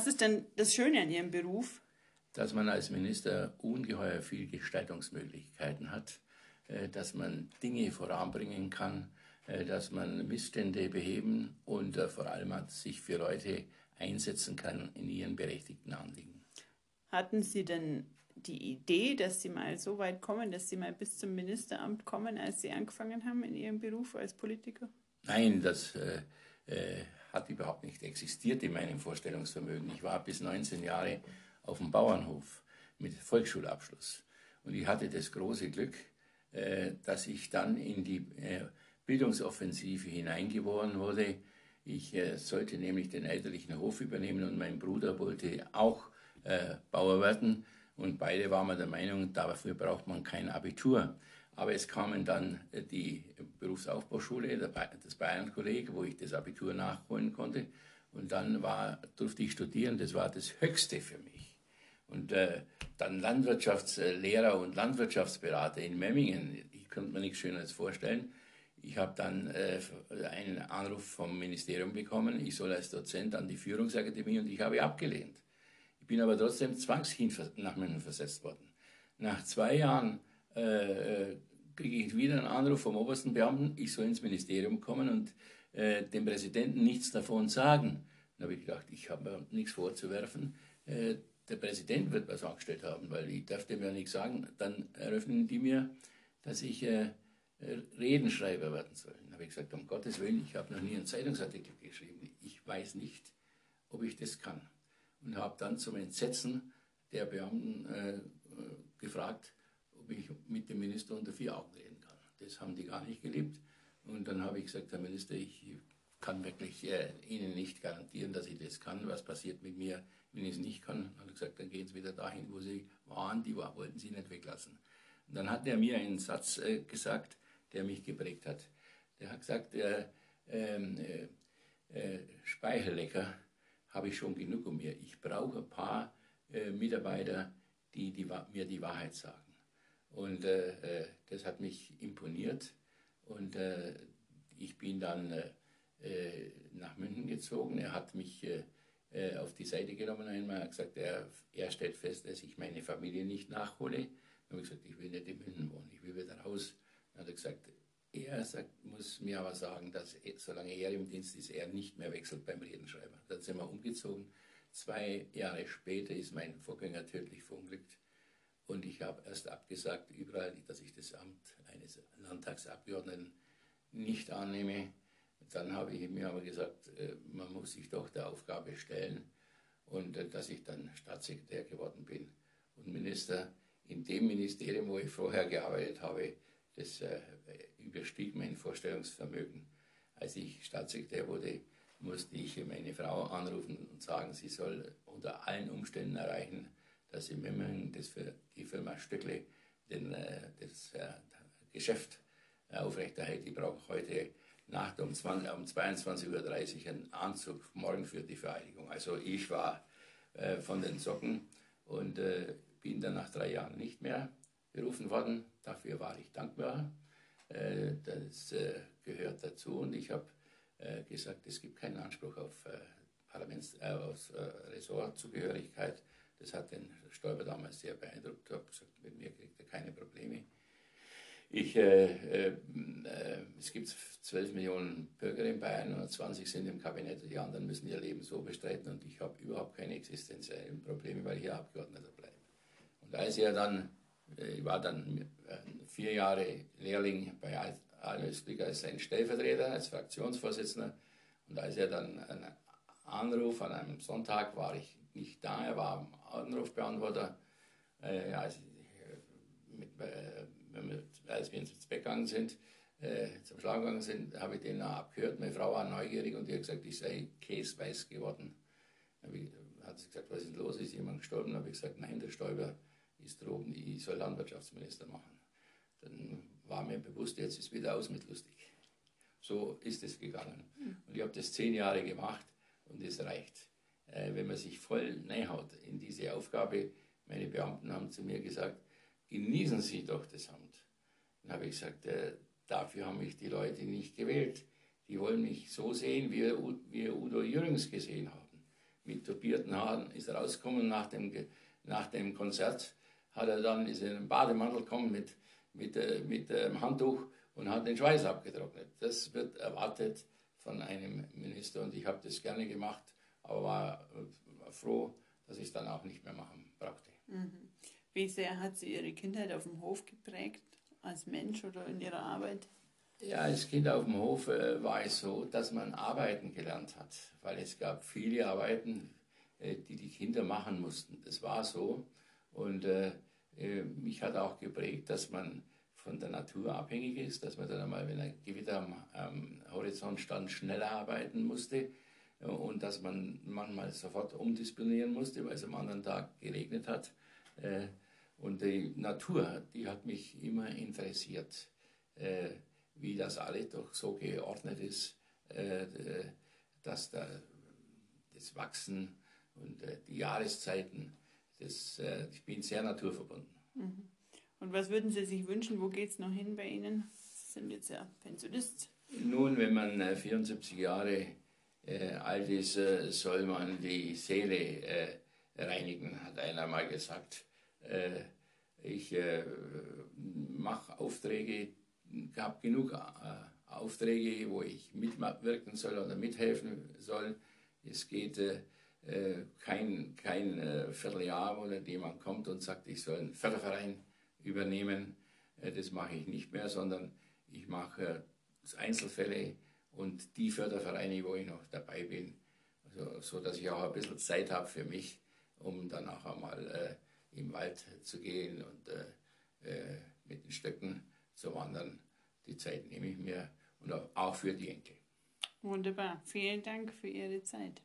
Was ist denn das Schöne an Ihrem Beruf? Dass man als Minister ungeheuer viel Gestaltungsmöglichkeiten hat, äh, dass man Dinge voranbringen kann, äh, dass man Missstände beheben und äh, vor allem sich für Leute einsetzen kann in ihren berechtigten Anliegen. Hatten Sie denn die Idee, dass Sie mal so weit kommen, dass Sie mal bis zum Ministeramt kommen, als Sie angefangen haben in Ihrem Beruf als Politiker? Nein, das äh, äh, hat überhaupt nicht existiert in meinem Vorstellungsvermögen. Ich war bis 19 Jahre auf dem Bauernhof mit Volksschulabschluss. Und ich hatte das große Glück, äh, dass ich dann in die äh, Bildungsoffensive hineingeboren wurde. Ich äh, sollte nämlich den elterlichen Hof übernehmen und mein Bruder wollte auch Bauer werden. Und beide waren der Meinung, dafür braucht man kein Abitur. Aber es kamen dann äh, die Berufsaufbauschule, das Bayern-Kolleg, wo ich das Abitur nachholen konnte. Und dann war, durfte ich studieren, das war das Höchste für mich. Und äh, dann Landwirtschaftslehrer und Landwirtschaftsberater in Memmingen, ich könnte mir nichts Schöneres vorstellen. Ich habe dann äh, einen Anruf vom Ministerium bekommen, ich soll als Dozent an die Führungsakademie und ich habe abgelehnt. Ich bin aber trotzdem zwangshin nach München versetzt worden. Nach zwei Jahren äh, äh kriege ich wieder einen Anruf vom obersten Beamten, ich soll ins Ministerium kommen und äh, dem Präsidenten nichts davon sagen. Dann habe ich gedacht, ich habe mir nichts vorzuwerfen. Äh, der Präsident wird was angestellt haben, weil ich darf dem ja nichts sagen. Dann eröffnen die mir, dass ich äh, Redenschreiber werden soll. Dann habe ich gesagt, um Gottes Willen, ich habe noch nie einen Zeitungsartikel geschrieben. Ich weiß nicht, ob ich das kann. Und habe dann zum Entsetzen der Beamten äh, gefragt, ob ich mit dem Minister unter vier Augen reden kann. Das haben die gar nicht geliebt. Und dann habe ich gesagt, Herr Minister, ich kann wirklich äh, Ihnen nicht garantieren, dass ich das kann. Was passiert mit mir, wenn ich es nicht kann? Dann hat er gesagt, dann gehen Sie wieder dahin, wo Sie waren. Die wollten Sie nicht weglassen. Und dann hat er mir einen Satz äh, gesagt, der mich geprägt hat. Der hat gesagt, äh, ähm, äh, äh, Speichellecker habe ich schon genug um mir. Ich brauche ein paar äh, Mitarbeiter, die, die mir die Wahrheit sagen. Und äh, äh, das hat mich imponiert. Und äh, ich bin dann äh, äh, nach München gezogen. Er hat mich äh, auf die Seite genommen einmal. hat gesagt, er, er stellt fest, dass ich meine Familie nicht nachhole. Dann habe ich gesagt, ich will nicht in München wohnen, ich will wieder raus. Dann hat er gesagt, er sagt, muss mir aber sagen, dass solange er im Dienst ist, er nicht mehr wechselt beim Redenschreiber. Dann sind wir umgezogen. Zwei Jahre später ist mein Vorgänger tödlich verunglückt. Und ich habe erst abgesagt, überall, dass ich das Amt eines Landtagsabgeordneten nicht annehme. Dann habe ich mir aber gesagt, äh, man muss sich doch der Aufgabe stellen und äh, dass ich dann Staatssekretär geworden bin und Minister in dem Ministerium, wo ich vorher gearbeitet habe, das äh, überstieg mein Vorstellungsvermögen. Als ich Staatssekretär wurde, musste ich meine Frau anrufen und sagen, sie soll unter allen Umständen erreichen, dass sie Memmingen das für die Firma Stöckle den, äh, das äh, Geschäft äh, aufrechterhält. Ich brauche heute Nacht um, 20, um 22.30 Uhr einen Anzug, morgen für die Vereidigung. Also ich war von den Socken und bin dann nach drei Jahren nicht mehr berufen worden. Dafür war ich dankbar. Das gehört dazu und ich habe gesagt, es gibt keinen Anspruch auf Parlaments, auf Ressortzugehörigkeit. Das hat den Stoiber damals sehr beeindruckt. Ich habe gesagt, mit mir kriegt er keine Probleme. Ich, äh, äh, es gibt 12 Millionen Bürger in Bayern und 20 sind im Kabinett. Die anderen müssen ihr Leben so bestreiten und ich habe überhaupt keine existenziellen Probleme, weil ich hier Abgeordneter bleibe. Und als er dann, äh, ich war dann äh, vier Jahre Lehrling bei Alösblick als sein Stellvertreter, als Fraktionsvorsitzender. Und als er dann einen Anruf an einem Sonntag war ich nicht da, er war am Anrufbeantworter. Äh, als, äh, mit, äh, wir, als wir ins Bett gegangen sind, äh, zum Schlafen gegangen sind, habe ich den abgehört. Meine Frau war neugierig und die hat gesagt, ich sei käseweiß geworden. Ich, hat sie gesagt, was ist los? Ist jemand gestorben? Habe ich gesagt, nein, der Stäuber ist droben, ich soll Landwirtschaftsminister machen. Dann war mir bewusst, jetzt ist wieder aus mit lustig. So ist es gegangen. Hm. Und ich habe das zehn Jahre gemacht und es reicht. Äh, wenn man sich voll reinhaut in diese Aufgabe, meine Beamten haben zu mir gesagt, genießen Sie doch das Amt. Dann habe ich gesagt, äh, dafür haben mich die Leute nicht gewählt. Die wollen mich so sehen, wie wir Udo Jürgens gesehen haben. mit tupierten Haaren, ist rausgekommen nach dem, nach dem Konzert, hat er dann, ist in einen Bademantel gekommen mit, mit, äh, mit ähm, Handtuch und hat den Schweiß abgetrocknet. Das wird erwartet von einem Minister und ich habe das gerne gemacht, aber war, war froh, dass ich es dann auch nicht mehr machen brauchte. Mhm. Wie sehr hat sie ihre Kindheit auf dem Hof geprägt, als Mensch oder in ihrer Arbeit? Ja, als Kind auf dem Hof äh, war es so, dass man arbeiten gelernt hat, weil es gab viele Arbeiten, äh, die die Kinder machen mussten. Das war so. Und äh, äh, mich hat auch geprägt, dass man von der Natur abhängig ist, dass man dann einmal, wenn ein Gewitter am, am Horizont stand, schneller arbeiten musste äh, und dass man manchmal sofort umdisponieren musste, weil es am anderen Tag geregnet hat. Äh, und die Natur, die hat mich immer interessiert wie das alles doch so geordnet ist, äh, dass da das Wachsen und äh, die Jahreszeiten, das, äh, ich bin sehr naturverbunden. Mhm. Und was würden Sie sich wünschen? Wo geht es noch hin bei Ihnen? Sie sind jetzt ja Pensionist. Nun, wenn man 74 Jahre alt ist, soll man die Seele reinigen, hat einer mal gesagt. ich mache Aufträge, gab genug äh, Aufträge, wo ich mitwirken soll oder mithelfen soll. Es geht äh, kein, kein äh, Vierteljahr, wo jemand kommt und sagt, ich soll einen Förderverein übernehmen. Äh, das mache ich nicht mehr, sondern ich mache äh, Einzelfälle und die Fördervereine, wo ich noch dabei bin, also, so dass ich auch ein bisschen Zeit habe für mich, um dann auch einmal äh, im Wald zu gehen und mit den Stöcken zu wandern. Die Zeit nehme ich mir und auch für die Enkel. Wunderbar. Vielen Dank für Ihre Zeit.